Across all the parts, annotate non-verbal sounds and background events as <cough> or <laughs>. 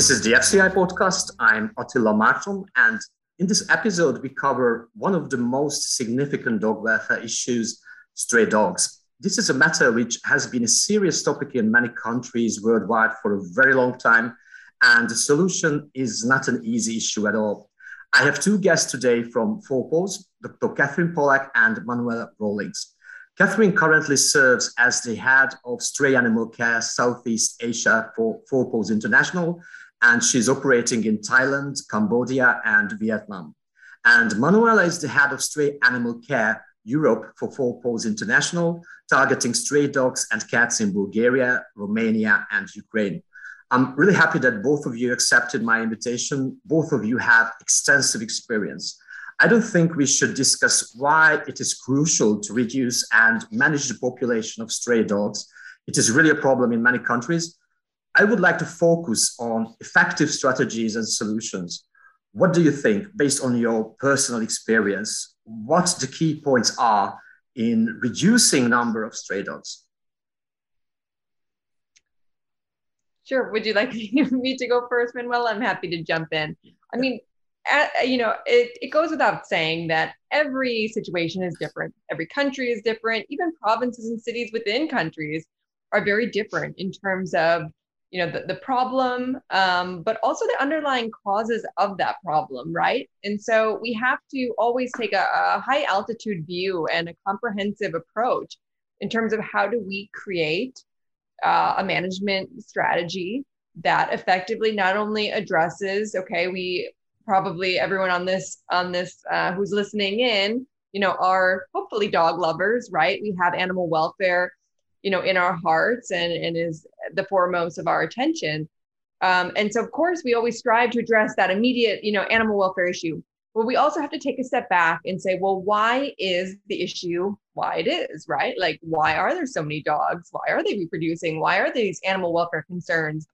This is the FCI podcast. I'm Attila Márton, and in this episode, we cover one of the most significant dog welfare issues stray dogs. This is a matter which has been a serious topic in many countries worldwide for a very long time, and the solution is not an easy issue at all. I have two guests today from Four Paws, Dr. Katherine Polak and Manuela Rowlings. Katherine currently serves as the head of Stray Animal Care Southeast Asia for Four Paws International, and she's operating in Thailand, Cambodia, and Vietnam. And Manuela is the head of Stray Animal Care Europe for Four Paws International, targeting stray dogs and cats in Bulgaria, Romania, and Ukraine. I'm really happy that both of you accepted my invitation. Both of you have extensive experience. I don't think we should discuss why it is crucial to reduce and manage the population of stray dogs. It is really a problem in many countries, I would like to focus on effective strategies and solutions. What do you think, based on your personal experience, what the key points are in reducing number of stray dogs? Sure. Would you like <laughs> me to go first, Manuel? I'm happy to jump in. I mean, you know, it, it goes without saying that every situation is different. Every country is different. Even provinces and cities within countries are very different in terms of you know the, the problem um, but also the underlying causes of that problem right? And so we have to always take a, a high altitude view and a comprehensive approach in terms of how do we create uh, a management strategy that effectively not only addresses okay we probably everyone on this on this uh, who's listening in you know are hopefully dog lovers right? We have animal welfare you know in our hearts and and is the foremost of our attention. Um, and so of course we always strive to address that immediate you know animal welfare issue. But we also have to take a step back and say well why is the issue why it is right? Like why are there so many dogs? Why are they reproducing? Why are these animal welfare concerns?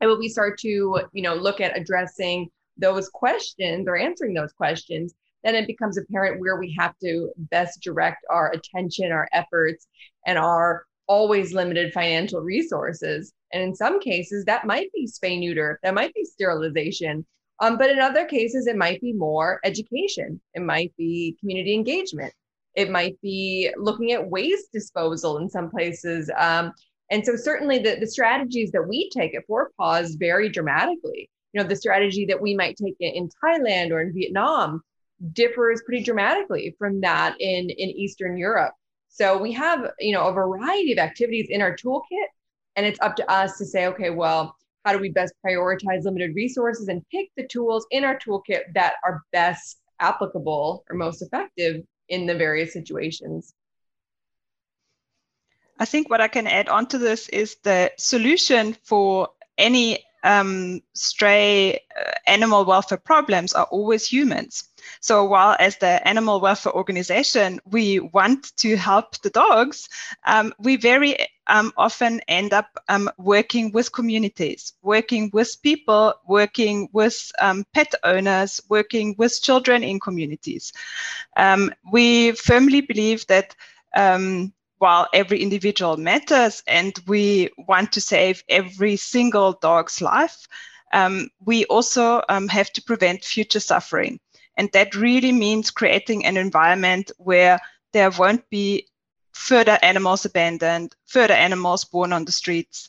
And when we start to you know look at addressing those questions or answering those questions then it becomes apparent where we have to best direct our attention, our efforts, and our always limited financial resources. And in some cases, that might be spay neuter, that might be sterilization. Um, but in other cases, it might be more education, it might be community engagement, it might be looking at waste disposal in some places. Um, and so, certainly, the, the strategies that we take at Four Paws vary dramatically. You know, the strategy that we might take in Thailand or in Vietnam differs pretty dramatically from that in in Eastern Europe. So we have, you know, a variety of activities in our toolkit and it's up to us to say, okay, well, how do we best prioritize limited resources and pick the tools in our toolkit that are best applicable or most effective in the various situations? I think what I can add on to this is the solution for any um, stray uh, animal welfare problems are always humans. So while as the animal welfare organization, we want to help the dogs, um, we very um, often end up um, working with communities, working with people, working with um, pet owners, working with children in communities. Um, we firmly believe that um, while every individual matters and we want to save every single dog's life, um, we also um, have to prevent future suffering. And that really means creating an environment where there won't be further animals abandoned, further animals born on the streets.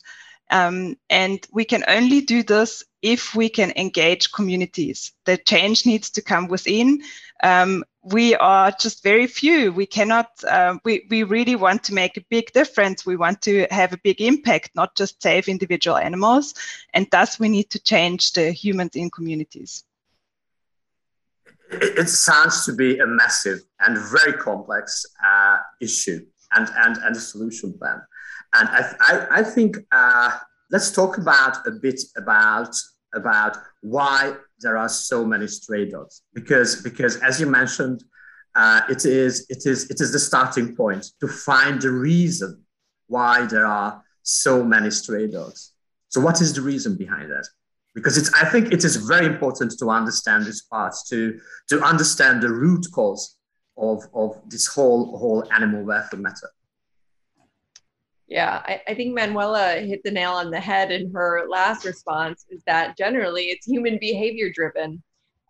Um, and we can only do this if we can engage communities. The change needs to come within. Um, we are just very few. We cannot, uh, we, we really want to make a big difference. We want to have a big impact, not just save individual animals. And thus, we need to change the humans in communities it, sounds to be a massive and very complex uh, issue and, and, and a solution plan. And I, I, I think uh, let's talk about a bit about, about why there are so many stray dogs. Because, because as you mentioned, uh, it, is, it, is, it is the starting point to find the reason why there are so many stray dogs. So, what is the reason behind that? because it's i think it is very important to understand this part to to understand the root cause of of this whole whole animal welfare matter Yeah, I, I, think Manuela hit the nail on the head in her last response is that generally it's human behavior driven.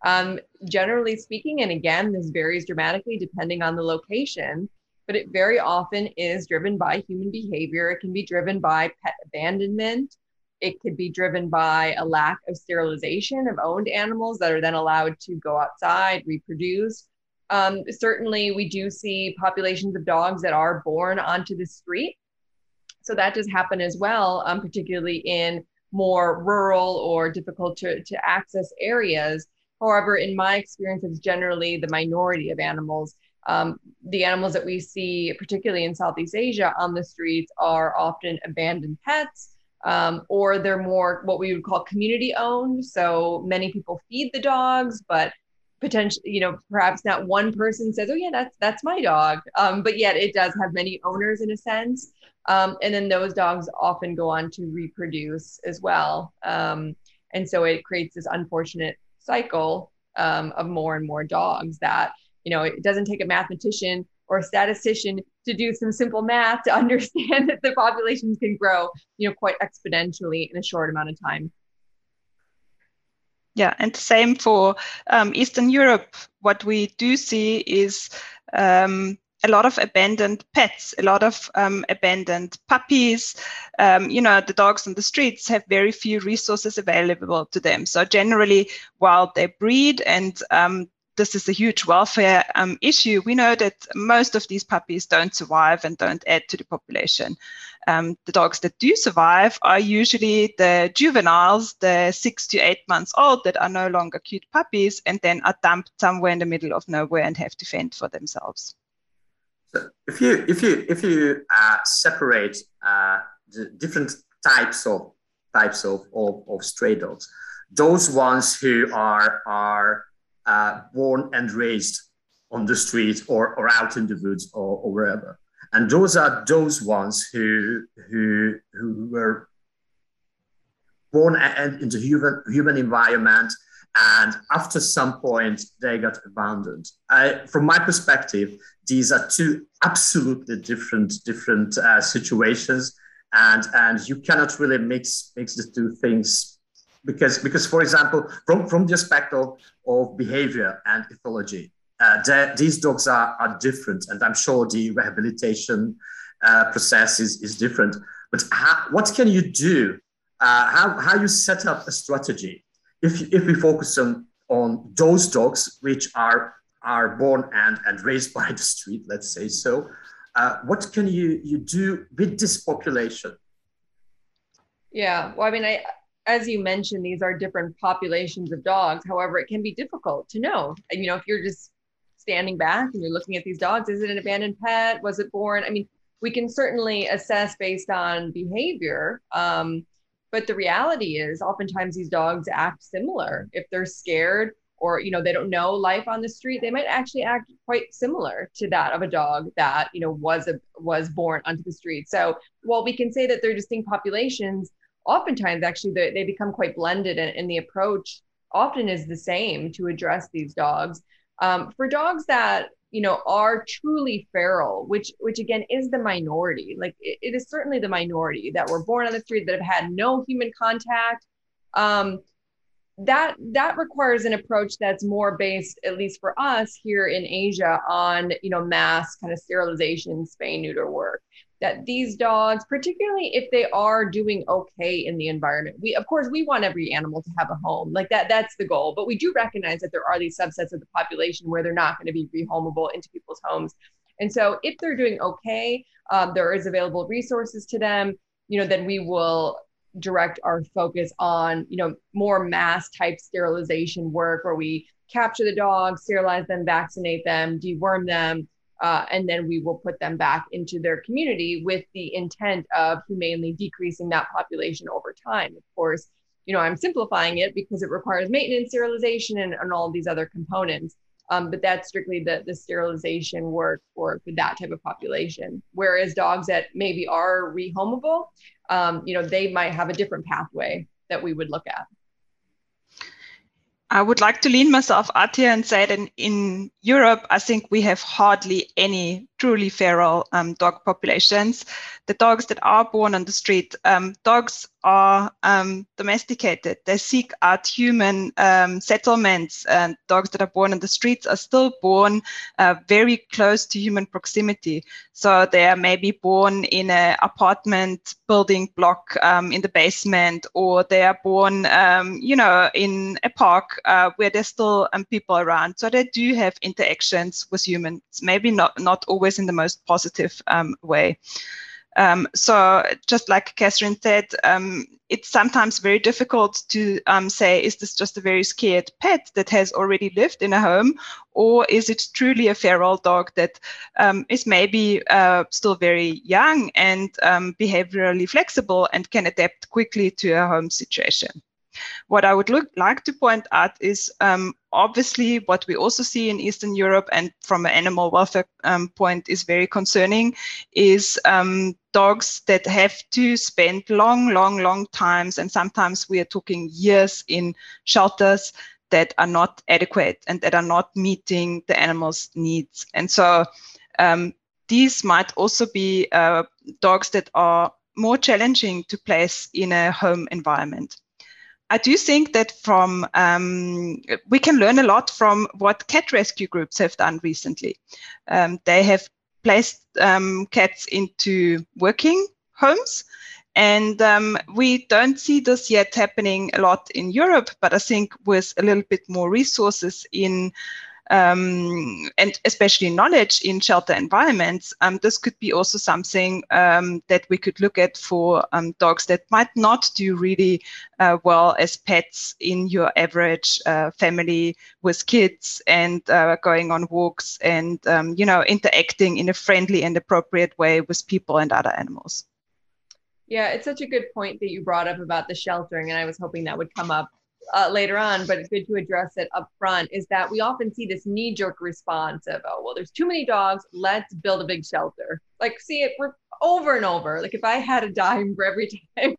Um, generally speaking, and again, this varies dramatically depending on the location, but it very often is driven by human behavior. It can be driven by pet abandonment. It could be driven by a lack of sterilization of owned animals that are then allowed to go outside, reproduce. Um, certainly, we do see populations of dogs that are born onto the street so that does happen as well, um, particularly in more rural or difficult to, to access areas. However, in my experience, it's generally the minority of animals. Um, the animals that we see, particularly in Southeast Asia on the streets, are often abandoned pets. Um, or they're more what we would call community owned. So many people feed the dogs, but potentially, you know, perhaps not one person says, "Oh yeah, that's that's my dog," um, but yet it does have many owners in a sense. Um, and then those dogs often go on to reproduce as well. Um, and so it creates this unfortunate cycle um, of more and more dogs that, you know, it doesn't take a mathematician or a statistician to do some simple math to <laughs> understand that the populations can grow, you know, quite exponentially in a short amount of time. Yeah, and same for um, Eastern Europe. What we do see is um, a lot of abandoned pets, a lot of um, abandoned puppies. Um, you know, the dogs on the streets have very few resources available to them. So generally, while they breed and um, this is a huge welfare um, issue. We know that most of these puppies don't survive and don't add to the population. Um, the dogs that do survive are usually the juveniles, the six to eight months old that are no longer cute puppies and then are dumped somewhere in the middle of nowhere and have to fend for themselves. So if you if you if you uh, separate uh, the different types of types of, of, of stray dogs, those ones who are are uh, born and raised on the street or, or out in the woods or, or wherever, and those are those ones who who who were born and into human human environment and after some point they got abandoned. I, from my perspective, these are two absolutely different different uh, situations, and and you cannot really mix mix the two things because because for example, from from the aspect of, of behavior and ethology, uh, these dogs are are different, and I'm sure the rehabilitation uh, process is is different. But how, what can you do? Uh, how how you set up a strategy if, if we focus on, on those dogs which are, are born and, and raised <laughs> by the street, let's say so, uh, what can you, you do with this population? Yeah, well, I mean, I, as you mentioned, these are different populations of dogs. However, it can be difficult to know. You know, if you're just standing back and you're looking at these dogs, is it an abandoned pet? Was it born? I mean, we can certainly assess based on behavior. Um, but the reality is, oftentimes these dogs act similar. If they're scared or you know they don't know life on the street, they might actually act quite similar to that of a dog that you know was a was born onto the street. So while we can say that they're distinct populations, oftentimes actually they, they become quite blended, and, and the approach often is the same to address these dogs. Um, for dogs that you know are truly feral which which again is the minority. Like it, it is certainly the minority that were born on the street that have had no human contact. Um, that that requires an approach that's more based at least for us here in asia on you know mass kind of sterilization spay neuter work that these dogs, particularly if they are doing okay in the environment, we of course we want every animal to have a home, like that. That's the goal. But we do recognize that there are these subsets of the population where they're not going to be rehomable into people's homes. And so, if they're doing okay, um, there is available resources to them. You know, then we will direct our focus on you know more mass type sterilization work where we capture the dogs, sterilize them, vaccinate them, deworm them uh, and then we will put them back into their community with the intent of humanely decreasing that population over time. Of course, you know, I'm simplifying it because it requires maintenance, sterilization, and, and all these other components. Um, but that's strictly the, the sterilization work for, for that type of population. Whereas dogs that maybe are rehomable, um, you know, they might have a different pathway that we would look at. I would like to lean myself out here and say that in, Europe, I think we have hardly any truly feral um, dog populations. The dogs that are born on the street, um, dogs are um, domesticated. They seek out human um, settlements, and dogs that are born on the streets are still born uh, very close to human proximity. So they are maybe born in an apartment building block um, in the basement, or they are born, um, you know, in a park uh, where there's still people around. So they do have interactions with humans, maybe not not always in the most positive um, way. Um, so just like Katherine said, um, it's sometimes very difficult to um, say, is this just a very scared pet that has already lived in a home? Or is it truly a feral dog that um, is maybe uh, still very young and um, behaviorally flexible and can adapt quickly to a home situation? What I would look, like to point out is obviously what we also see in Eastern Europe and from an animal welfare um, point is very concerning is um, dogs that have to spend long, long, long times, and sometimes we are talking years in shelters that are not adequate and that are not meeting the animal's needs. And so um, these might also be uh, dogs that are more challenging to place in a home environment. I do think that from um, we can learn a lot from what cat rescue groups have done recently. Um, they have placed um, cats into working homes, and um, we don't see this yet happening a lot in Europe. But I think with a little bit more resources in um, and especially knowledge in shelter environments, um, this could be also something um, that we could look at for um, dogs that might not do really uh, well as pets in your average uh, family with kids and uh, going on walks and um, you know interacting in a friendly and appropriate way with people and other animals. Yeah, it's such a good point that you brought up about the sheltering, and I was hoping that would come up uh, later on, but it's good to address it up front, is that we often see this knee jerk response of, oh, well, there's too many dogs. Let's build a big shelter. Like, see it we're over and over. Like, if I had a dime for every <laughs> time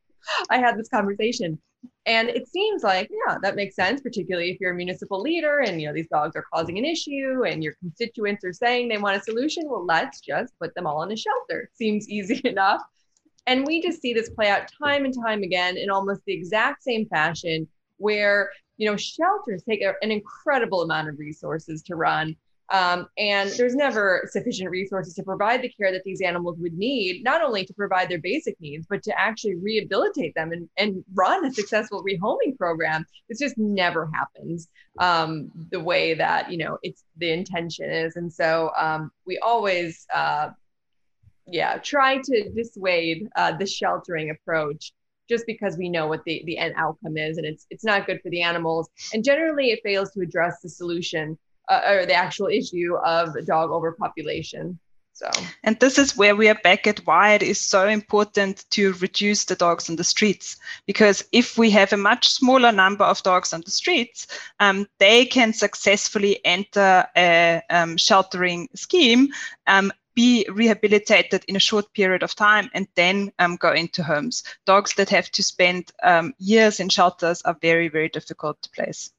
I had this conversation. And it seems like, yeah, that makes sense, particularly if you're a municipal leader and, you know, these dogs are causing an issue and your constituents are saying they want a solution. Well, let's just put them all in a shelter. Seems easy <laughs> enough. And we just see this play out time and time again in almost the exact same fashion where you know shelters take an incredible amount of resources to run um, and there's never sufficient resources to provide the care that these animals would need, not only to provide their basic needs, but to actually rehabilitate them and, and run a successful rehoming program. This just never happens um, the way that, you know, it's the intention is. And so um, we always, uh, yeah, try to dissuade uh, the sheltering approach just because we know what the, the end outcome is and it's it's not good for the animals. And generally it fails to address the solution uh, or the actual issue of dog overpopulation. So. And this is where we are back at why it is so important to reduce the dogs on the streets. Because if we have a much smaller number of dogs on the streets um, they can successfully enter a um, sheltering scheme um, be rehabilitated in a short period of time and then um, go into homes. Dogs that have to spend um, years in shelters are very, very difficult to place.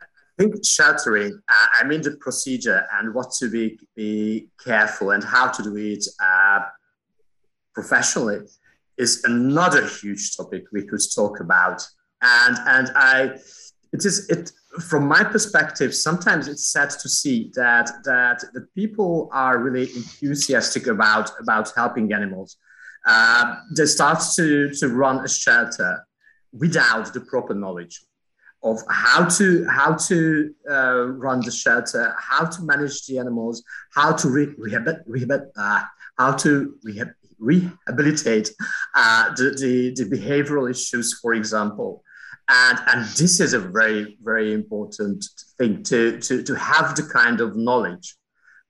I think sheltering, uh, I mean the procedure and what to be, be careful and how to do it uh, professionally is another huge topic we could talk about. And, and I, it is, it, from my perspective, sometimes it's sad to see that that the people are really enthusiastic about about helping animals. Uh, they start to to run a shelter without the proper knowledge of how to how to uh, run the shelter, how to manage the animals, how to re- uh, how to rehab- rehabilitate uh, the, the, the behavioral issues, for example and and this is a very very important thing to to to have the kind of knowledge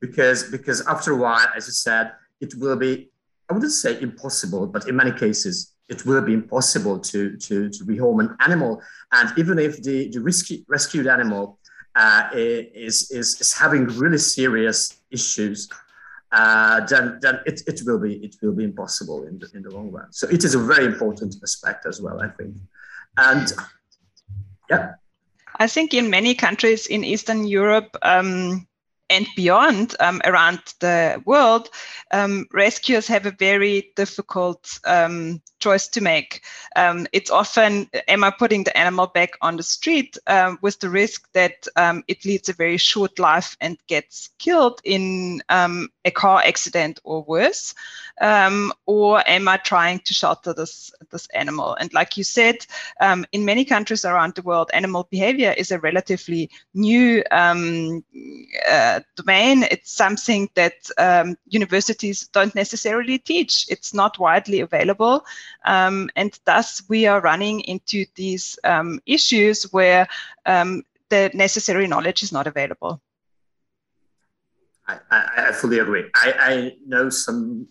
because because after a while as i said it will be i wouldn't say impossible but in many cases it will be impossible to to to rehome an animal. And even if the the rescue, rescued animal uh, is, is is having really serious issues uh, then then it, it will be it will be impossible in the in the long run. So it is a very important aspect as well i think and yeah. I think in many countries in Eastern Europe, um, and beyond um, around the world, um, rescuers have a very difficult um, choice to make. Um, it's often, am I putting the animal back on the street um, with the risk that it leads a very short life and gets killed in a car accident or worse? or am I trying to shelter this, this animal? And like you said, in many countries around the world, animal behavior is a relatively new uh, domain. It's something that um, universities don't necessarily teach. It's not widely available. Um, and thus, we are running into these um, issues where um, the necessary knowledge is not available. I, I, fully agree. I, I know some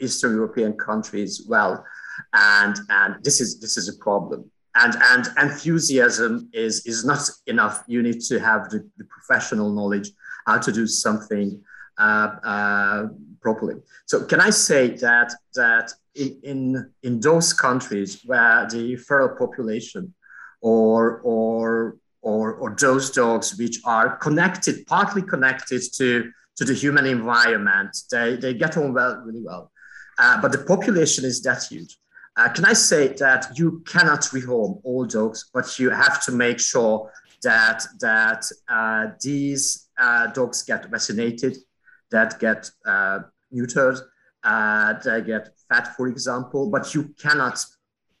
Eastern European countries well, and and this is this is a problem. And and enthusiasm is is not enough. You need to have the, the professional knowledge how to do something uh, uh, properly. So can i say that that in, in in those countries where the feral population or or or, or those dogs which are connected partly connected to to the human environment they, they get on well really well uh, but the population is that huge uh, can I say that you cannot rehome all dogs, but you have to make sure that that uh, these uh, dogs get vaccinated, that get uh, neutered, uh, that get fed, for example. But you cannot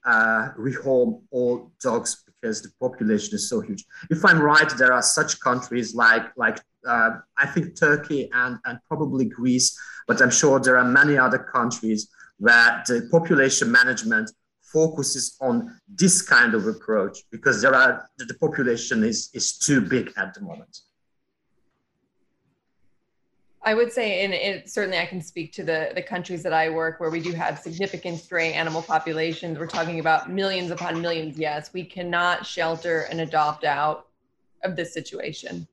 rehome all dogs because the population is so huge. If I'm right, there are such countries like like uh, I think Turkey and and probably Greece, but I'm sure there are many other countries where the population management focuses on this kind of approach because there are the population is, is too big at the moment. I would say, and it, certainly I can speak to the, the countries that I work where we do have significant stray animal populations. We're talking about millions upon millions. Yes, we cannot shelter and adopt out of this situation.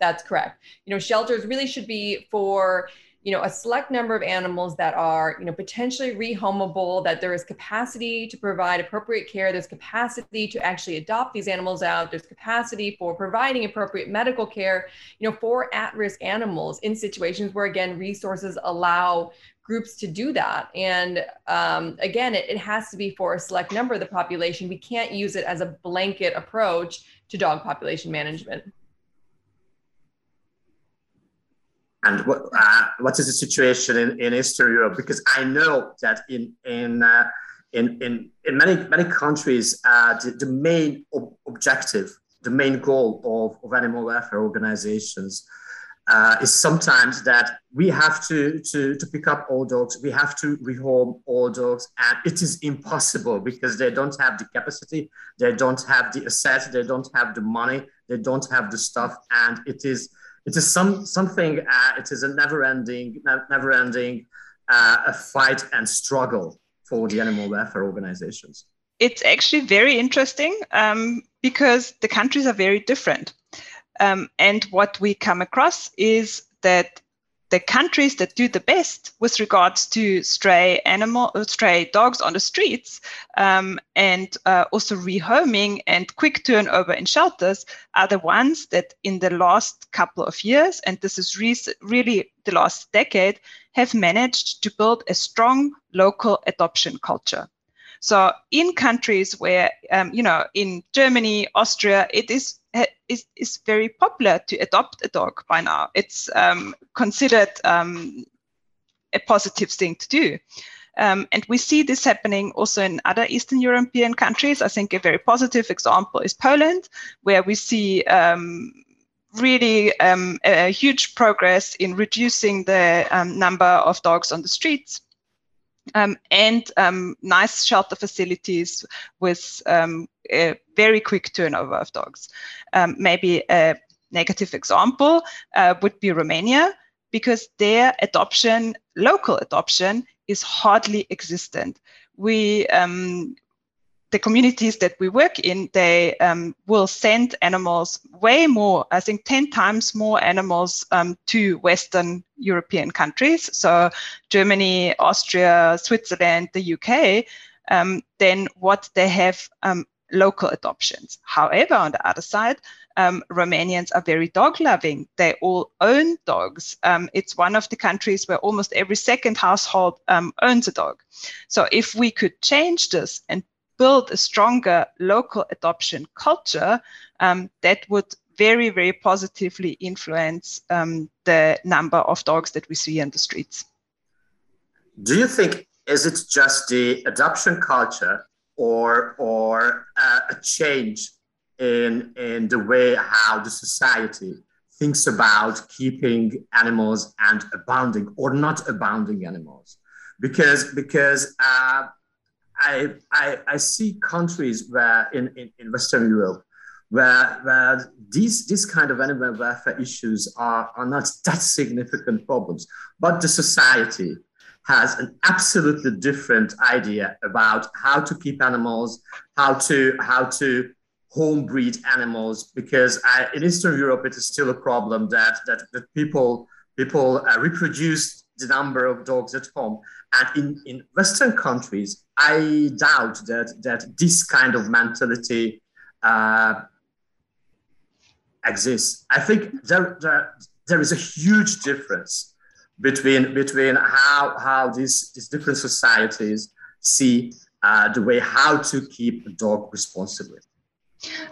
That's correct. You know, shelters really should be for you know a select number of animals that are you know potentially rehomable that there is capacity to provide appropriate care there's capacity to actually adopt these animals out there's capacity for providing appropriate medical care you know for at-risk animals in situations where again resources allow groups to do that. And um, again it, it has to be for a select number of the population. We can't use it as a blanket approach to dog population management and what uh, what is the situation in, in Eastern Europe? Because I know that in in uh, in, in in many many countries, uh, the, the main ob- objective, the main goal of, of animal welfare organizations uh, is sometimes that we have to, to to pick up all dogs, we have to rehome all dogs, and it is impossible because they don't have the capacity, they don't have the assets, they don't have the money, they don't have the stuff, and it is it is some something. Uh, it is a never-ending, never-ending uh, a fight and struggle for the animal welfare organizations. It's actually very interesting um, because the countries are very different, um, and what we come across is that the countries that do the best with regards to stray animal, uh, stray dogs on the streets, um, and uh, also rehoming and quick turnover in shelters are the ones that in the last couple of years, and this is re- really the last decade, have managed to build a strong local adoption culture. So in countries where, um, you know, in Germany, Austria, it is is, is very popular to adopt a dog by now. It's um, considered um, a positive thing to do. Um, and we see this happening also in other Eastern European countries. I think a very positive example is Poland, where we see um, really um, a, huge progress in reducing the um, number of dogs on the streets. Um, and um, nice shelter facilities with um, a very quick turnover of dogs. Um, maybe a negative example uh, would be Romania, because their adoption, local adoption, is hardly existent. We um, the communities that we work in, they um, will send animals way more, I think 10 times more animals um, to Western European countries. So Germany, Austria, Switzerland, the UK, um, than what they have um, local adoptions. However, on the other side, um, Romanians are very dog loving. They all own dogs. Um, it's one of the countries where almost every second household um, owns a dog. So if we could change this and build a stronger local adoption culture, um, that would very, very positively influence um, the number of dogs that we see in the streets. Do you think is it just the adoption culture or or uh, a change in in the way how the society thinks about keeping animals and abounding or not abounding animals. Because because uh, I, I, I see countries where in, in, in Western Europe where, where these, these kind of animal welfare issues are, are not that significant problems, but the society has an absolutely different idea about how to keep animals, how to how to home breed animals. Because I, in Eastern Europe, it is still a problem that that, that people people uh, reproduce the number of dogs at home, and in in Western countries, I doubt that that this kind of mentality. Uh, exists. I think there, there, there is a huge difference between between how how these these different societies see uh, the way how to keep a dog responsibly.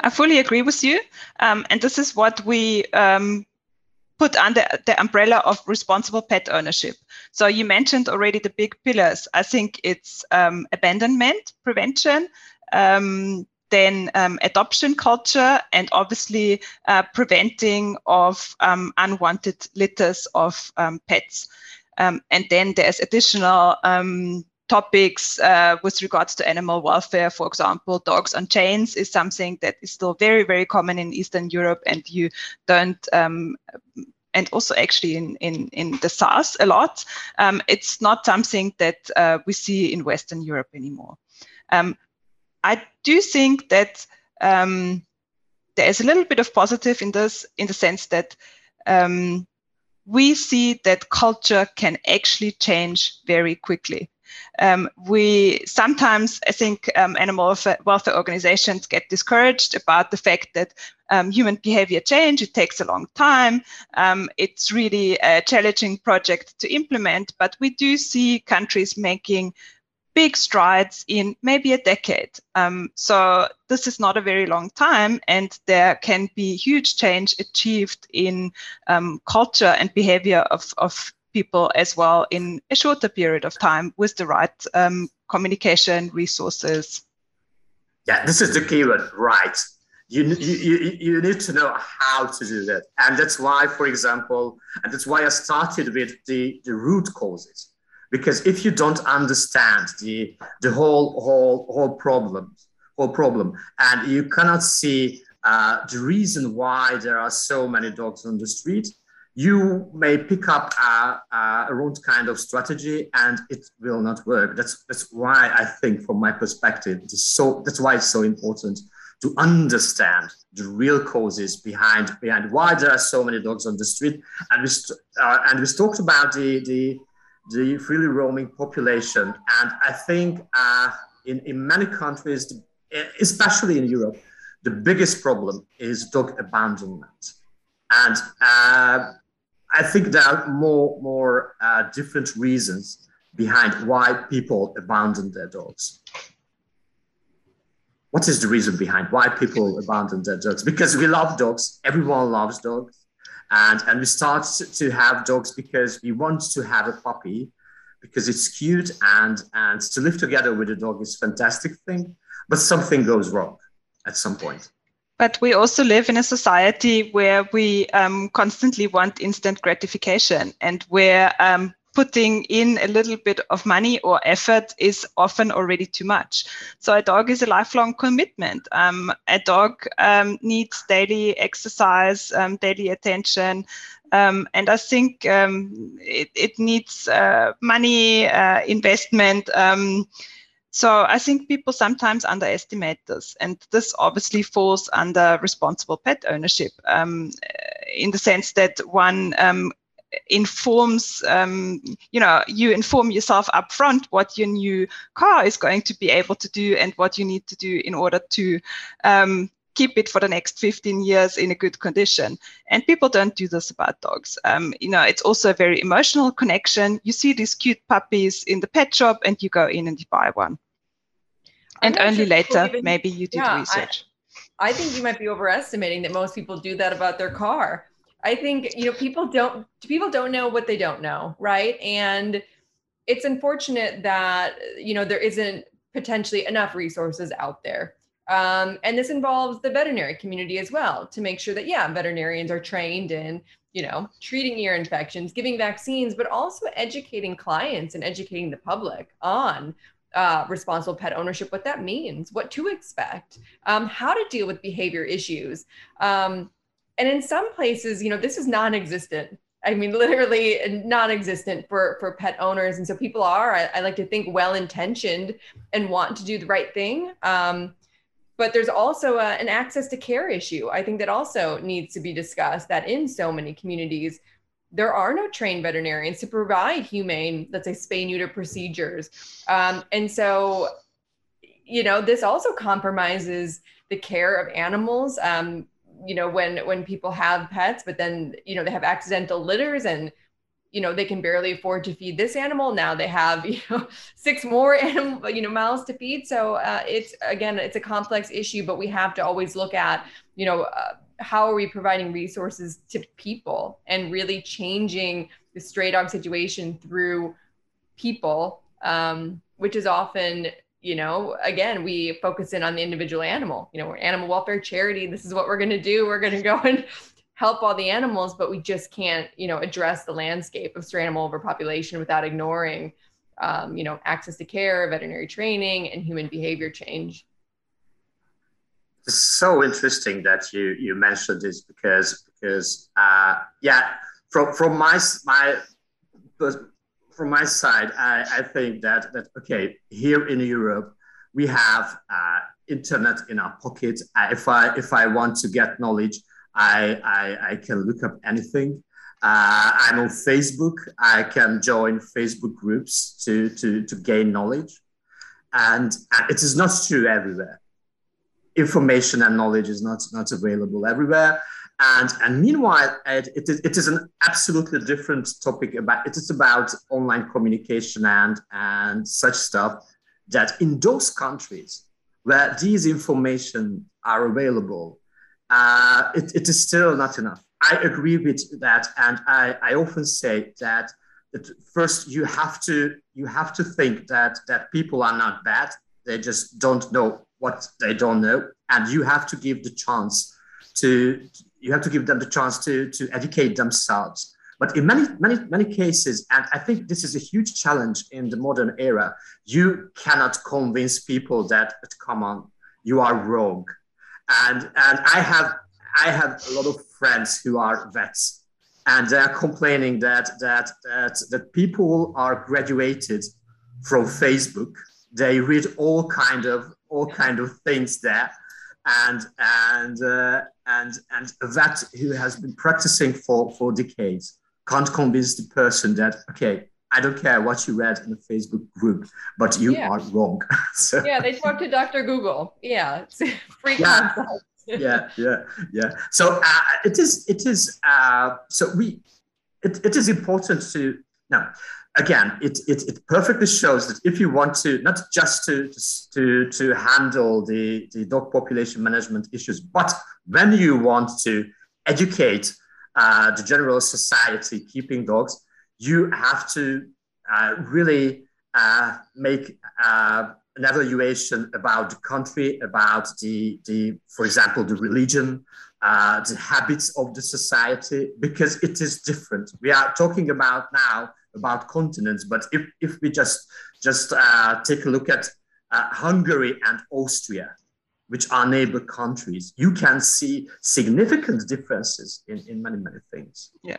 I fully agree with you, um, and this is what we um, put under the umbrella of responsible pet ownership. So you mentioned already the big pillars. I think it's um, abandonment prevention, um, then um, adoption culture and obviously uh, preventing of um, unwanted litters of um, pets. Um, and then there's additional um, topics uh, with regards to animal welfare. For example, dogs on chains is something that is still very, very common in Eastern Europe, and you don't um, and also actually in, in, in the SARS a lot. Um, it's not something that uh, we see in Western Europe anymore. Um, I do think that um, there is a little bit of positive in this, in the sense that um, we see that culture can actually change very quickly. Um, we sometimes, I think, um, animal welfare organizations get discouraged about the fact that um, human behavior change. It takes a long time. Um, it's really a challenging project to implement, but we do see countries making big strides in maybe a decade. Um, so this is not a very long time, and there can be huge change achieved in um, culture and behavior of, of people as well in a shorter period of time with the right um, communication resources. Yeah, this is the keyword, right. You, you, you need to know how to do that. And that's why, for example, and that's why I started with the, the root causes because if you don't understand the the whole whole whole problem whole problem and you cannot see uh, the reason why there are so many dogs on the street you may pick up a, a wrong kind of strategy and it will not work. That's that's why i think from my perspective it is so that's why it's so important to understand the real causes behind behind why there are so many dogs on the street. And we uh, and we talked about the the the freely roaming population. And I think uh, in, in many countries, especially in Europe, the biggest problem is dog abandonment. And uh, I think there are more, more uh, different reasons behind why people abandon their dogs. What is the reason behind why people abandon their dogs? Because we love dogs. Everyone loves dogs and and we start to have dogs because we want to have a puppy because it's cute and and to live together with a dog is a fantastic thing but something goes wrong at some point. But we also live in a society where we um, constantly want instant gratification and where um, putting in a little bit of money or effort is often already too much. So a dog is a lifelong commitment. Um, a dog um, needs daily exercise, um, daily attention. Um, and I think um, it, it, needs uh, money, uh, investment. Um, so I think people sometimes underestimate this, and this obviously falls under responsible pet ownership, in the sense that one um, informs um, you know you inform yourself up front what your new car is going to be able to do and what you need to do in order to um, keep it for the next 15 years in a good condition. And people don't do this about dogs. Um, you know, it's also a very emotional connection. You see these cute puppies in the pet shop and you go in and you buy one. And only later, even, maybe you do yeah, the research. I, I think you might be overestimating that most people do that about their car. I think, you know, people don't, people don't know what they don't know. Right. And it's unfortunate that, you know, there isn't potentially enough resources out there um, and this involves the veterinary community as well to make sure that, yeah, veterinarians are trained in, you know, treating ear infections, giving vaccines, but also educating clients and educating the public on uh, responsible pet ownership, what that means, what to expect, um, how to deal with behavior issues. Um, and in some places, you know, this is non existent. I mean, literally non-existent for for pet owners, and so people are, I, I like to think, well intentioned and want to do the right thing. Um, but there's also a, an access to care issue i think that also needs to be discussed that in so many communities there are no trained veterinarians to provide humane let's say spay neuter procedures um, and so you know this also compromises the care of animals um, you know when when people have pets but then you know they have accidental litters and you know they can barely afford to feed this animal. Now they have <laughs> you know six more animal <laughs> you know mouths to feed. So uh, it's again it's a complex issue but we have to always look at you know uh, how are we providing resources to people and really changing the stray dog situation through people um, which is often you know again we focus in on the individual animal you know we're animal welfare charity this is what we're going to do we're going to go and <laughs> help all the animals, but we just can't, you know, address the landscape of stray animal overpopulation without ignoring, um, you know, access to care, veterinary training, and human behavior change. It's so interesting that you you mentioned this because because uh, yeah, from from my my from my side, I, I think that that okay, here in Europe we have uh, internet in our pocket. Uh, if I if I want to get knowledge, I, I, I can look up anything. Uh, I'm on Facebook. I can join Facebook groups to, to, to gain knowledge. And it is not true everywhere. Information and knowledge is not, not available everywhere. And, and meanwhile, it, it, is, it is an absolutely different topic about it is about online communication and, and such stuff that in those countries where these information are available, uh, it, it is still not enough. I agree with that, and I, I often say that, first you have to you have to think that that people are not bad; they just don't know what they don't know, and you have to give the chance to you have to give them the chance to to educate themselves. But in many many many cases, and I think this is a huge challenge in the modern era, you cannot convince people that come on, you are wrong and and I have I have a lot of friends who are vets, and they're complaining that that that that people are graduated from Facebook. They read all kind of all kind of things there, and and uh, and and vet who has been practicing for for decades can't convince the person that okay I don't care what you read in the Facebook group, but you yeah. are wrong. <laughs> so, yeah, they talk to Dr. Google. Yeah, it's <laughs> free yeah. <laughs> yeah, yeah, yeah. So uh, it is, it is. Uh, so we, it, it is important to now. Again, it, it, it perfectly shows that if you want to not just to to to handle the the dog population management issues, but when you want to educate uh, the general society keeping dogs, you have to uh, really uh, make uh, an evaluation about the country, about the, the for example, the religion, uh, the habits of the society, because it is different. We are talking about now about continents, but if, if we just just uh, take a look at uh, Hungary and Austria, which are neighbor countries, you can see significant differences in, in many, many things. Yeah.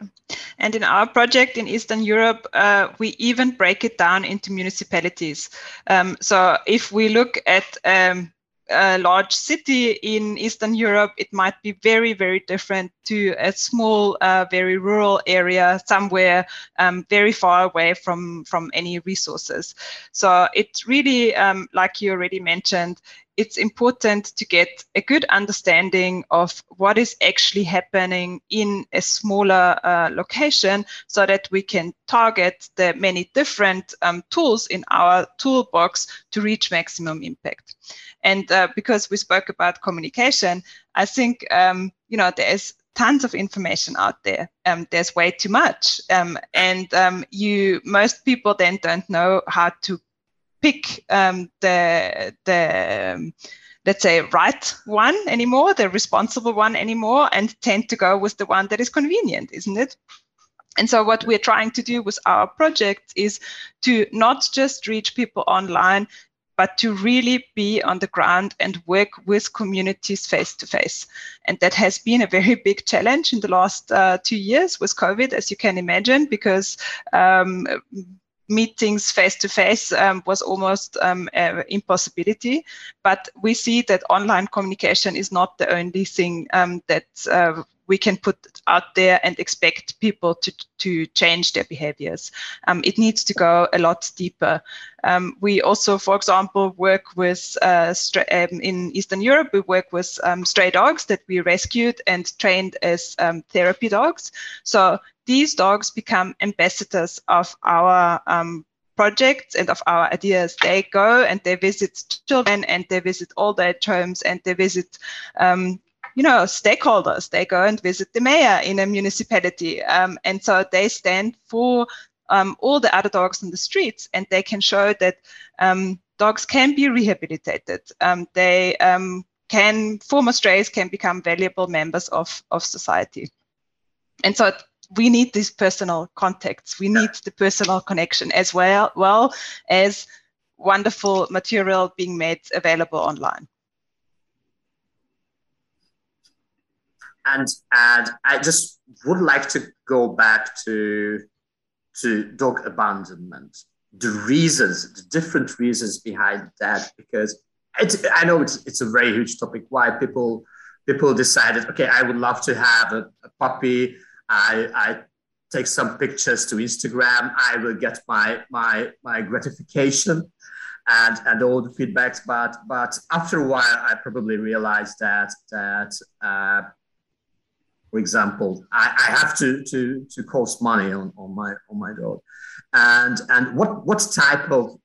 And in our project in Eastern Europe, uh, we even break it down into municipalities. Um, so if we look at um, a large city in Eastern Europe, it might be very, very different to a small, uh, very rural area somewhere um, very far away from, from any resources. So it's really, um, like you already mentioned, it's important to get a good understanding of what is actually happening in a smaller uh, location so that we can target the many different um, tools in our toolbox to reach maximum impact. And uh, because we spoke about communication, I think, um, you know, there's tons of information out there. Um, there's way too much. Um, and um, you, most people then don't know how to pick um, the the um, let's say right one anymore, the responsible one anymore, and tend to go with the one that is convenient, isn't it? And so what we're trying to do with our project is to not just reach people online, but to really be on the ground and work with communities face to face. And that has been a very big challenge in the last uh, two years with COVID, as you can imagine, because um, meetings face to face was almost um, impossibility. But we see that online communication is not the only thing um, that uh, we can put out there and expect people to, to change their behaviors. Um, it needs to go a lot deeper. Um, we also, for example, work with, uh, um, in Eastern Europe, we work with um, stray dogs that we rescued and trained as um, therapy dogs. So these dogs become ambassadors of our um, projects and of our ideas. They go and they visit children and they visit old age homes and they visit, um, you know, stakeholders. They go and visit the mayor in a municipality. Um, and so they stand for um, all the other dogs in the streets and they can show that um, dogs can be rehabilitated. Um, they um, can, former strays can become valuable members of, of society. And so we need these personal contacts. We need the personal connection as well, well as wonderful material being made available online. And and I just would like to go back to to dog abandonment, the reasons, the different reasons behind that, because it's, I know it's it's a very huge topic. Why people people decided, okay, I would love to have a, a puppy I, I take some pictures to Instagram. I will get my my my gratification and and all the feedbacks. But but after a while, I probably realized that that uh, for example, I, I have to to to cost money on, on my on my dog, and and what what type of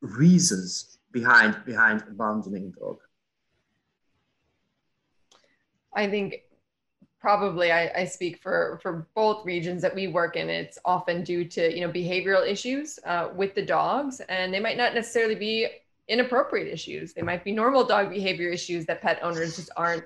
reasons behind behind abandoning dog? I think probably I, I, speak for for both regions that we work in. It's often due to you know behavioral issues uh, with the dogs and they might not necessarily be inappropriate issues. They might be normal dog behavior issues that pet owners just aren't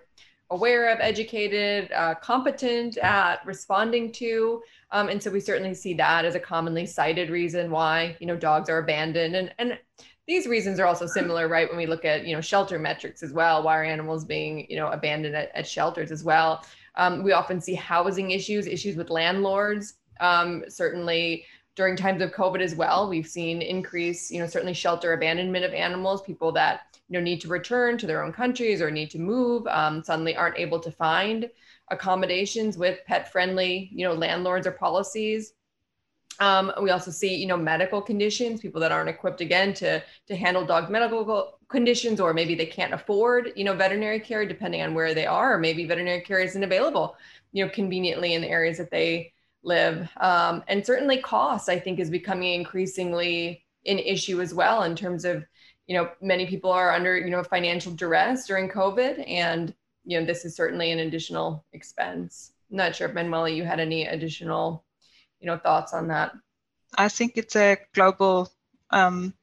aware of educated uh, competent at responding to. Um, and so we certainly see that as a commonly cited reason why you know dogs are abandoned. And and these reasons are also similar right when we look at you know shelter metrics as well. Why are animals being you know abandoned at, at shelters as well? Um, we often see housing issues, issues with landlords. Um, certainly during times of COVID as well, we've seen increase, you know, certainly shelter abandonment of animals, people that, you know, need to return to their own countries or need to move, um, suddenly aren't able to find accommodations with pet friendly, you know, landlords or policies. Um, we also see, you know, medical conditions, people that aren't equipped again to to handle dog medical conditions, or maybe they can't afford, you know, veterinary care depending on where they are, or maybe veterinary care isn't available, you know, conveniently in the areas that they live. Um, and certainly cost, I think, is becoming increasingly an issue as well in terms of, you know, many people are under, you know, financial duress during COVID, and you know, this is certainly an additional expense. I'm not sure if Manuela, you had any additional you know thoughts on that. I think it's a global um,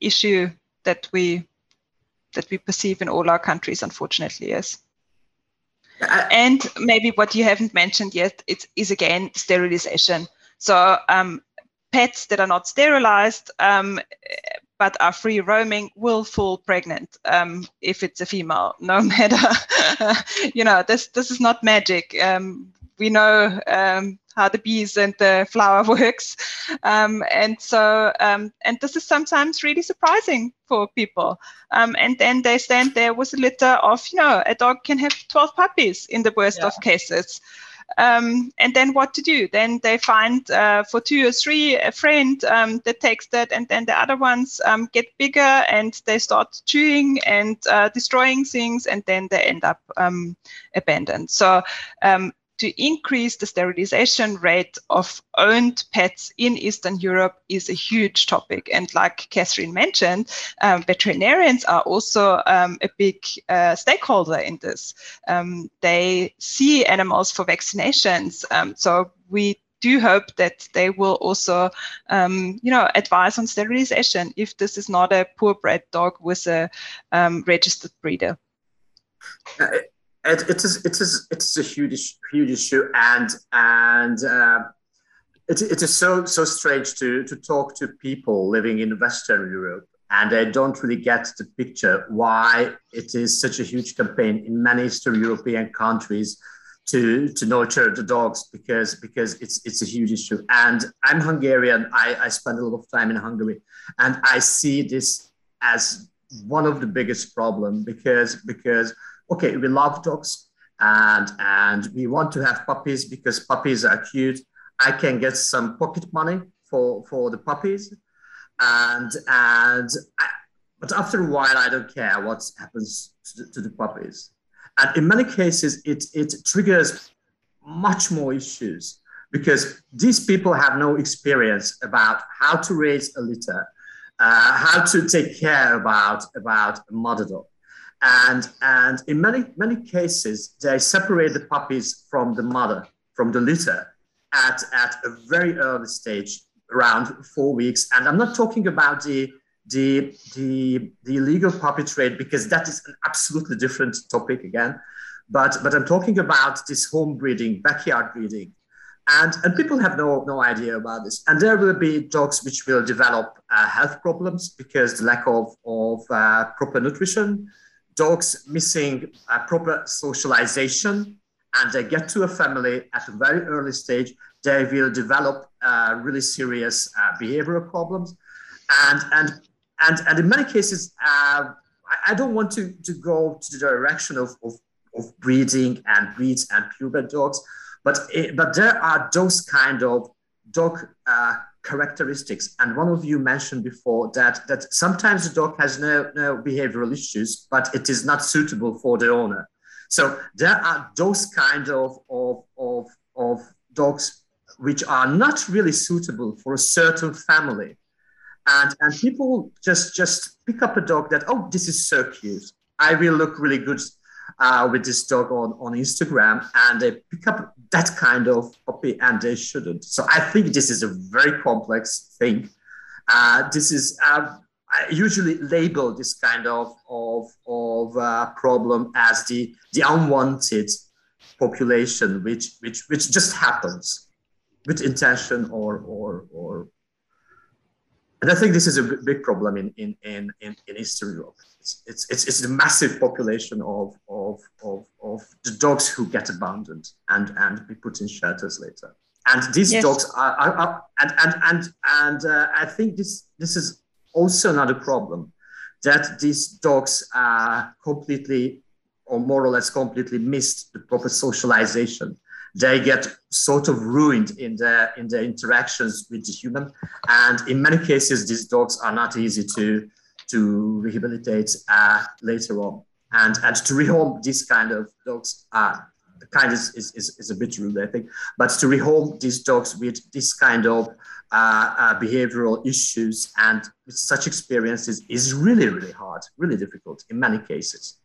issue that we that we perceive in all our countries unfortunately yes. And maybe what you haven't mentioned yet it is is again sterilization. So um, pets that are not sterilized um, but are free roaming will fall pregnant um, if it's a female <laughs> no matter <laughs> you know this this is not magic um, we know um, how the bees and the flower <laughs> works. Um, and so, um, and this is sometimes really surprising for people. Um, and then they stand there with a litter of, you know, a dog can have 12 puppies in the worst yeah. of cases. Um, and then what to do? Then they find uh, for two or three a friend um, that takes that, and then the other ones um, get bigger and they start chewing and uh, destroying things, and then they end up um, abandoned. So um, to increase the sterilization rate of owned pets in Eastern Europe is a huge topic. And like Katherine mentioned, um, veterinarians are also um, a big uh, stakeholder in this. Um, they see animals for vaccinations. Um, so we do hope that they will also, um, you know, advise on sterilization if this is not a purebred dog with a um, registered breeder. It, it is it is it is a huge huge issue, and and uh, it, it is so so strange to to talk to people living in Western Europe, and they don't really get the picture why it is such a huge campaign in many Eastern European countries to to nurture the dogs because because it's it's a huge issue. And I'm Hungarian. I, I spend a lot of time in Hungary, and I see this as one of the biggest problem because because okay, we love dogs and, and we want to have puppies because puppies are cute. I can get some pocket money for, for the puppies. And, and I, but after a while, I don't care what happens to the, to the puppies. And in many cases, it, it triggers much more issues because these people have no experience about how to raise a litter, uh, how to take care about, about a mother dog. And, and in many, many cases, they separate the puppies from the mother, from the litter, at, at a very early stage, around four weeks. And I'm not talking about the, the, the, the illegal puppy trade, because that is an absolutely different topic again. But, but I'm talking about this home breeding, backyard breeding. And, and people have no, no idea about this. And there will be dogs which will develop uh, health problems because the lack of, of uh, proper nutrition, dogs missing proper socialization and they get to a family at a very early stage, they will develop uh, really serious uh, behavioral problems. And, and, and, and in many cases, uh, I, don't want to, to go to the direction of, of, of breeding and breeds and purebred dogs, but, it, but there are those kind of dog uh, characteristics. And one of you mentioned before that, that sometimes the dog has no, no behavioral issues, but it is not suitable for the owner. So there are those kind of, of, of, of dogs which are not really suitable for a certain family. And, and people just, just pick up a dog that, oh, this is so cute. I will look really good uh, with this dog on, on Instagram and they pick up that kind of puppy and they shouldn't. So I think this is a very complex thing. Uh, this is, uh, I usually label this kind of, of, of uh, problem as the, the unwanted population, which, which, which just happens with intention or, or, or and I think this is a big problem in, in, in, in, in Eastern Europe. It's, it's, it's, it's the massive population of, of, of, of the dogs who get abandoned and, and be put in shelters later. And these yes. dogs are, are, are, and, and, and, and uh, I think this, this is also another problem that these dogs are completely or more or less completely missed the proper socialization they get sort of ruined in their in their interactions with the human and in many cases these dogs are not easy to to rehabilitate uh, later on and and to rehome these kind of dogs uh, kind is, is, is, a bit rude i think but to rehome these dogs with this kind of uh, uh, behavioral issues and with such experiences is really really hard really difficult in many cases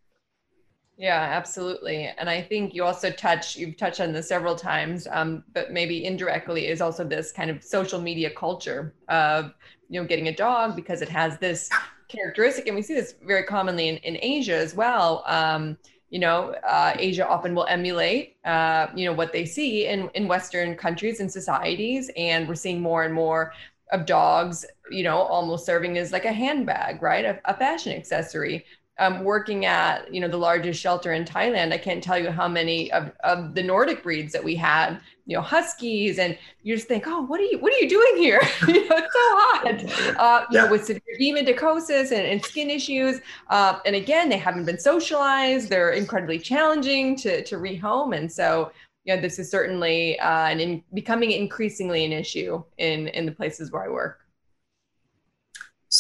yeah, absolutely. And I think you also touch, you've touched on this several times, um, but maybe indirectly is also this kind of social media culture of, you know, getting a dog because it has this characteristic. And we see this very commonly in, in Asia as well. Um, you know, uh, Asia often will emulate, uh, you know, what they see in, in Western countries and societies. And we're seeing more and more of dogs, you know, almost serving as like a handbag, right? A, a fashion accessory um, working at you know the largest shelter in Thailand, I can't tell you how many of, of the Nordic breeds that we had, you know, huskies, and you just think, oh, what are you what are you doing here? <laughs> you know, it's so hot. Uh, you yeah. know, with severe demodicosis and, and skin issues, uh, and again, they haven't been socialized. They're incredibly challenging to to rehome, and so you know, this is certainly uh, and in becoming increasingly an issue in in the places where I work.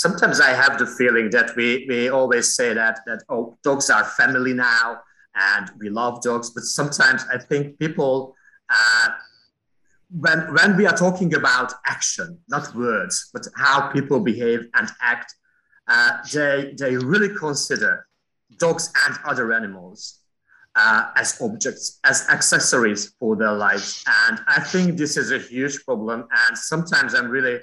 Sometimes I have the feeling that we we always say that that oh dogs are family now and we love dogs, but sometimes I think people. Uh, when, when we are talking about action, not words, but how people behave and act, uh, they, they really consider dogs and other animals uh, as objects, as accessories for their lives. And I think this is a huge problem. And sometimes I'm really,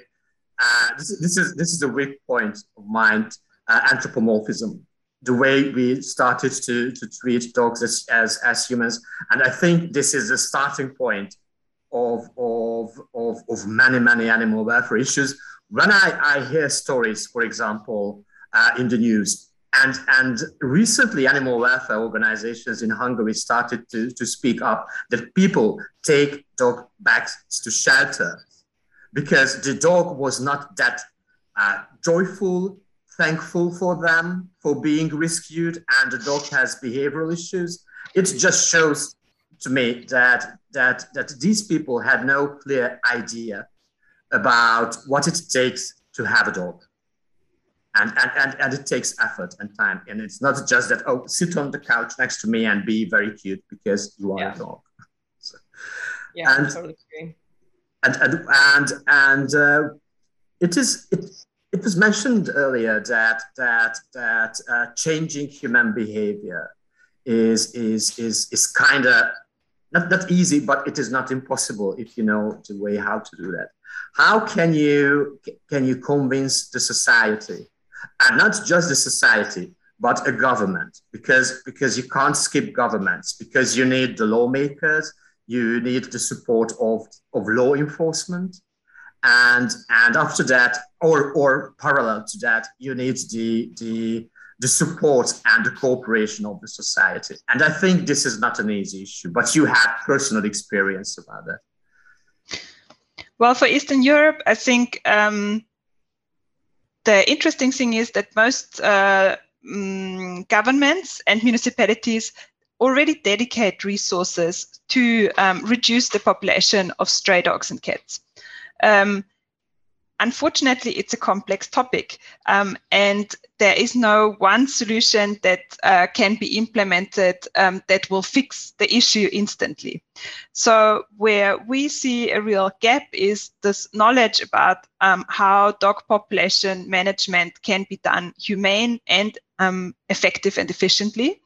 uh, this, this, is, this is a weak point of mind, uh, anthropomorphism, the way we started to, to treat dogs as, as, as humans. And I think this is the starting point of, of, of, of many, many animal welfare issues. When I, I hear stories, for example, uh, in the news and, and recently, animal welfare organizations in Hungary started to, to speak up that people take dog back to shelter because the dog was not that uh, joyful, thankful for them for being rescued, and the dog has behavioral issues. It just shows to me that, that, that these people had no clear idea about what it takes to have a dog and, and, and, and it takes effort and time. And it's not just that, oh, sit on the couch next to me and be very cute because you are yeah. a dog. <laughs> So, yeah, and, totally agree. And, and, and, and uh, it is, it, it was mentioned earlier that, that, that uh, changing human behavior is, is, is, is kind of not, not easy, but it is not impossible if you know the way how to do that. How can you, can you convince the society and not just the society but a government because because you can't skip governments because you need the lawmakers you need the support of, of law enforcement. And and after that or or parallel to that you need the the the support and the cooperation of the society. And i think this is not an easy issue but you have personal experience about that. Well for eastern europe i think um, the interesting thing is that most uh, um, governments and municipalities already dedicate resources to um, reduce the population of stray dogs and cats. Um, unfortunately, it's a complex topic, um, and there is no one solution that uh, can be implemented um, that will fix the issue instantly. So, where we see a real gap is this knowledge about um, how dog population management can be done humane and um, effective and efficiently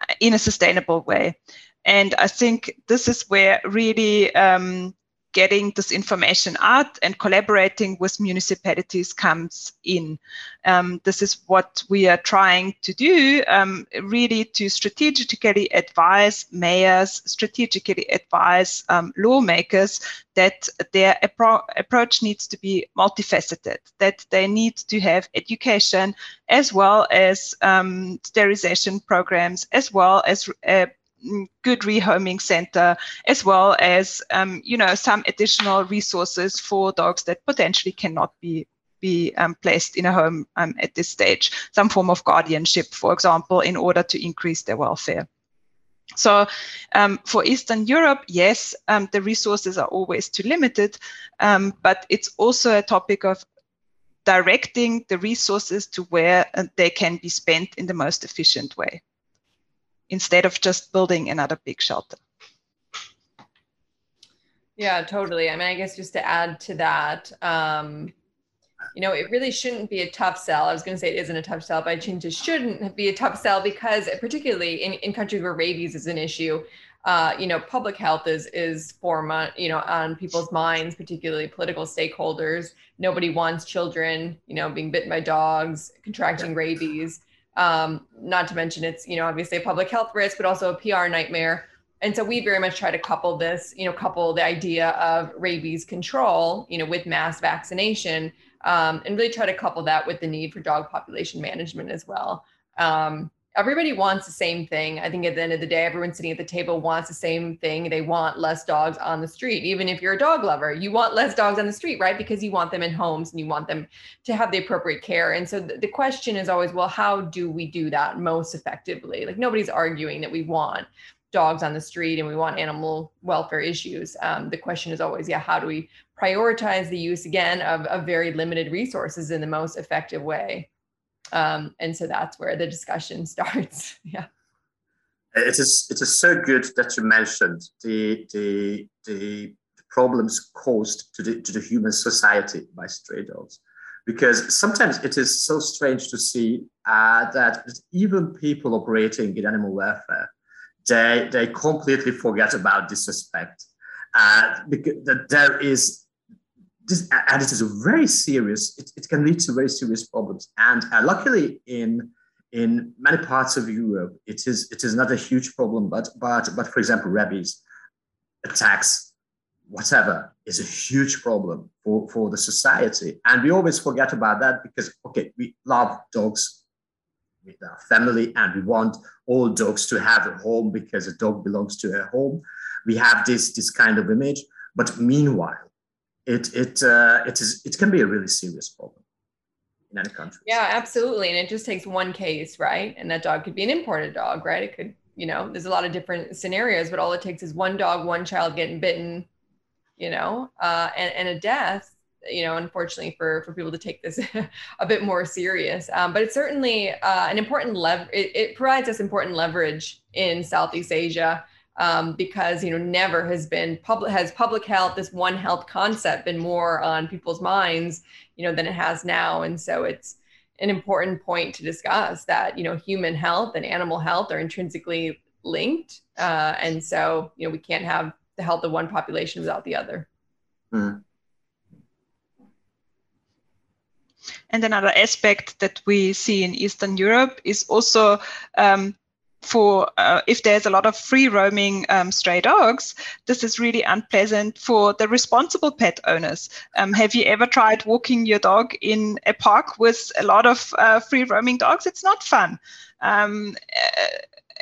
uh, in a sustainable way. And I think this is where really um, getting this information out and collaborating with municipalities comes in. Um, this is what we are trying to do, um, really to strategically advise mayors, strategically advise um, lawmakers that their appro approach needs to be multifaceted, that they need to have education as well as um, sterilization programs, as well as uh, good rehoming center, as well as um, you know some additional resources for dogs that potentially cannot be be um, placed in a home um, at this stage. Some form of guardianship, for example, in order to increase their welfare. So um, for Eastern Europe, yes, um, the resources are always too limited, um, but it's also a topic of directing the resources to where uh, they can be spent in the most efficient way instead of just building another big shelter. Yeah, totally. I mean, I guess just to add to that, um, you know, it really shouldn't be a tough sell. I was going to say it isn't a tough sell, but I changed it shouldn't be a tough sell because, particularly in, in countries where rabies is an issue, uh, you know, public health is is form you know on people's minds, particularly political stakeholders. Nobody wants children, you know, being bitten by dogs, contracting rabies. Um, not to mention it's, you know, obviously a public health risk, but also a PR nightmare. And so we very much try to couple this, you know, couple the idea of rabies control, you know, with mass vaccination, um, and really try to couple that with the need for dog population management as well. Um, everybody wants the same thing. I think at the end of the day, everyone sitting at the table wants the same thing. They want less dogs on the street. Even if you're a dog lover, you want less dogs on the street, right? Because you want them in homes and you want them to have the appropriate care. And so the, question is always, well, how do we do that most effectively? Like nobody's arguing that we want dogs on the street and we want animal welfare issues. Um, the question is always, yeah, how do we prioritize the use again of, of very limited resources in the most effective way? Um, and so that's where the discussion <laughs> starts. yeah. It is it is so good that you mentioned the the the problems caused to the to the human society by stray dogs, because sometimes it is so strange to see uh, that even people operating in animal welfare they they completely forget about this aspect. Uh, because that there is this, and it is a very serious. It, it can lead to very serious problems. And uh, luckily, in in many parts of Europe, it is it is not a huge problem. But but but for example, rabies attacks, whatever, is a huge problem for for the society. And we always forget about that because okay, we love dogs with our family and we want all dogs to have a home because a dog belongs to a home. We have this, this kind of image, but meanwhile, it, it, uh, it, is, it can be a really serious problem in any country. Yeah, absolutely. And it just takes one case, right? And that dog could be an imported dog, right? It could, you know, there's a lot of different scenarios, but all it takes is one dog, one child getting bitten, you know, uh, and, and a death you know, unfortunately for for people to take this <laughs> a bit more serious. Um, but it's certainly uh, an important lever. It, it, provides us important leverage in Southeast Asia um, because you know never has been public has public health this one health concept been more on people's minds you know than it has now, and so it's an important point to discuss that you know human health and animal health are intrinsically linked, uh, and so you know we can't have the health of one population without the other. Mm. And another aspect that we see in Eastern Europe is also um, for uh, if there's a lot of free roaming um, stray dogs, this is really unpleasant for the responsible pet owners. Um, have you ever tried walking your dog in a park with a lot of uh, free roaming dogs? It's not fun. Um, uh,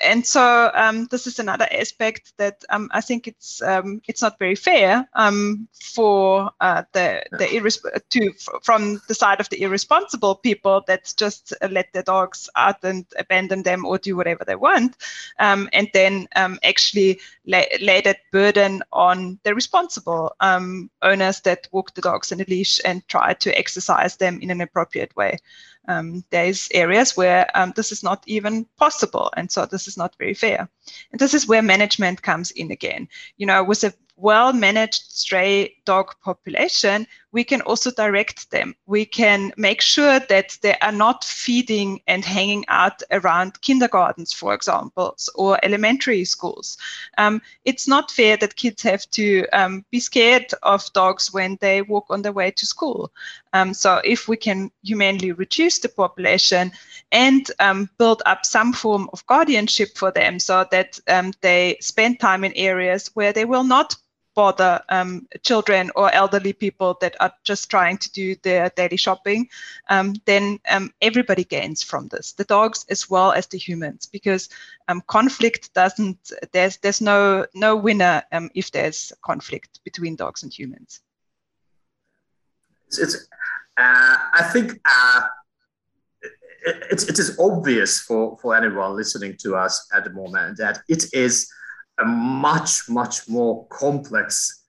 and so um, this is another aspect that um, I think it's um, it's not very fair um, for uh, the the irresp- to from the side of the irresponsible people that just let their dogs out and abandon them or do whatever they want, um, and then um, actually lay, lay, that burden on the responsible owners that walk the dogs in a leash and try to exercise them in an appropriate way um, there's areas where um, this is not even possible. And so this is not very fair. And this is where management comes in again. You know, with a well managed stray dog population, we can also direct them. We can make sure that they are not feeding and hanging out around kindergartens, for example, or elementary schools. Um, it's not fair that kids have to um, be scared of dogs when they walk on their way to school. Um, so if we can humanely reduce the population and um, build up some form of guardianship for them so that um, they spend time in areas where they will not bother um, children or elderly people that are just trying to do their daily shopping, um, then um, everybody gains from this, the dogs as well as the humans, because um, conflict doesn't, there's, there's no, no winner um, if there's conflict between dogs and humans. It's, uh, I think uh, it, it is obvious for, for anyone listening to us at the moment that it is a much, much more complex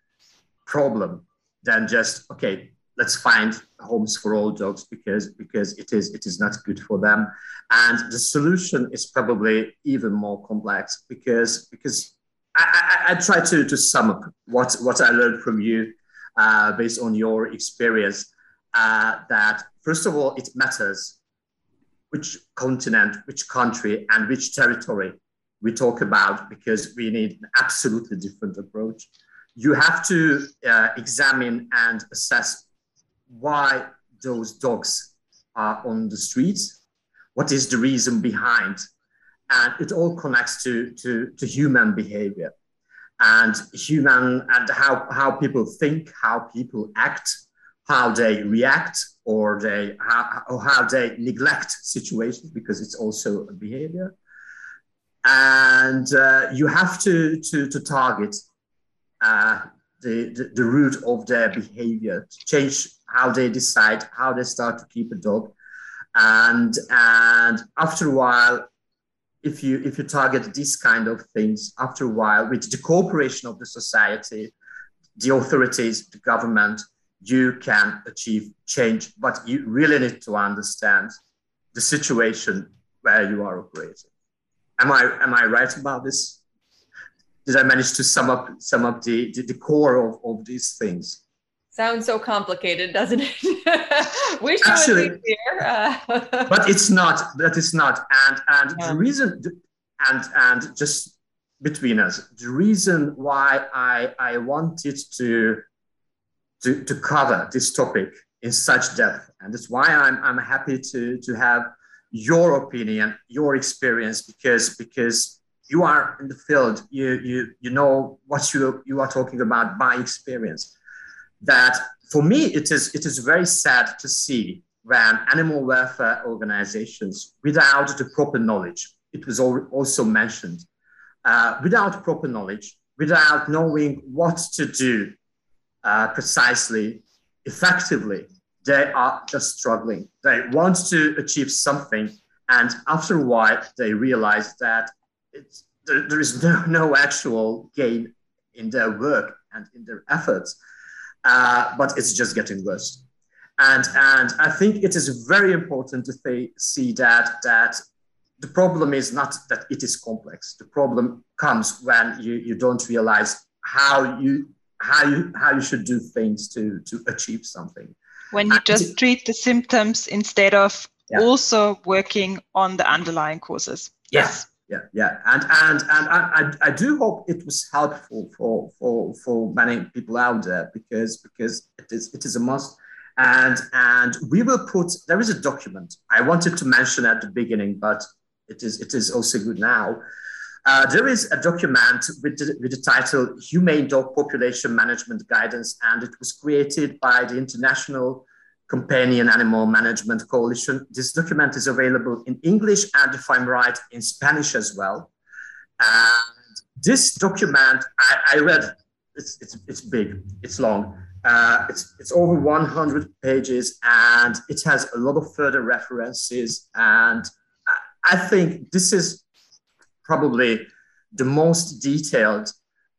problem than just, okay, let's find homes for all dogs because, because it, is, it is not good for them. And the solution is probably even more complex because, because I, I, I try to, to sum up what, what I learned from you uh, based on your experience uh, that first of all, it matters which continent, which country, and which territory we talk about because we need an absolutely different approach. You have to uh, examine and assess why those dogs are on the streets. What is the reason behind? And it all connects to, to, to human behavior and human and how, how people think, how people act, how they react, or they how, or how they neglect situations because it's also a behavior and uh, you have to to, to target uh, the, the, the root of their behavior change how they decide how they start to keep a dog. And and after a while if you if you target these kind of things after a while with the cooperation of the society the authorities the government you can achieve change. But you really need to understand the situation where you are operating am i am i right about this did i manage to sum up sum up the the, the core of, of these things Sounds so complicated, doesn't it? <laughs> Wish Actually, it was Uh, but it's not. That is not. And and yeah. the reason, and and just between us, the reason why I I wanted to to to cover this topic in such depth, and that's why I'm I'm happy to to have your opinion, your experience, because because you are in the field, you you you know what you you are talking about by experience. That for me, it is, it is very sad to see when animal welfare organizations, without the proper knowledge, it was also mentioned, uh, without proper knowledge, without knowing what to do uh, precisely, effectively, they are just struggling. They want to achieve something, and after a while, they realize that there, there is <laughs> no, no actual gain in their work and in their efforts uh, but it's just getting worse. And, and I think it is very important to th- see that, that the problem is not that it is complex. The problem comes when you, you don't realize how you, how, you, how you should do things to, to achieve something. When you ah, just treat the symptoms instead of yeah. also working on the underlying causes. Yes yeah, yeah, and and and I, I, do hope it was helpful for for for many people out there because because it is it is a must, and and we will put there is a document I wanted to mention at the beginning, but it is it is also good now. Uh, there is a document with the, with the title Humane Dog Population Management Guidance, and it was created by the International Companion Animal Management Coalition. This document is available in English and, if I'm right, in Spanish as well. And this document, I, I read, it's, it's, it's big, it's long. Uh, it's, it's over 100 pages and it has a lot of further references. And I think this is probably the most detailed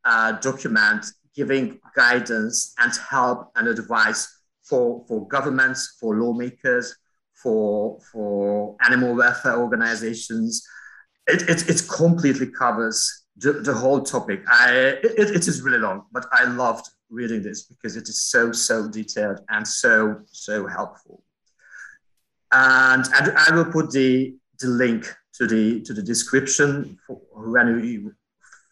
uh, document giving guidance and help and advice for, for governments, for lawmakers, for, for animal welfare organizations. It, it, it completely covers the, the whole topic. I, it, it is really long, but I loved reading this because it is so, so detailed and so, so helpful. And, and I will put the, the link to the, to the description for,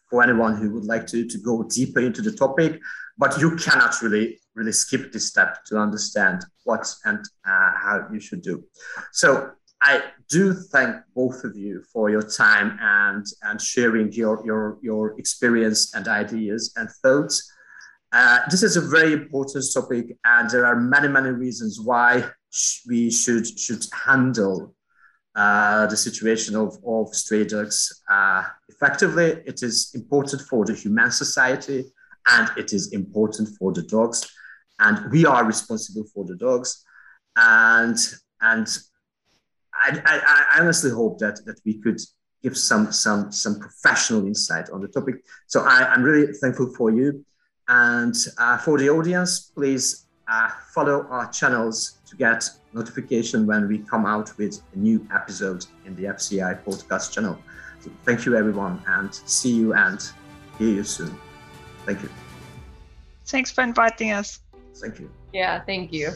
for anyone who would like to, to go deeper into the topic, but you cannot really really skip this step to understand what and uh, how you should do. So I do thank both of you for your time and, and sharing your, your, your experience and ideas and thoughts. Uh, this is a very important topic, and there are many, many reasons why we should, should handle uh, the situation of, of stray dogs uh, effectively. It is important for the human society, and it is important for the dogs and we are responsible for the dogs. And and I, I, I honestly hope that that we could give some some some professional insight on the topic. So I, am really thankful for you, and uh, for the audience, please uh, follow our channels to get notification when we come out with a new episode in the FCI podcast channel. So thank you everyone, and see you and hear you soon. Thank you. Thanks for inviting us. Thank you. Yeah, thank you.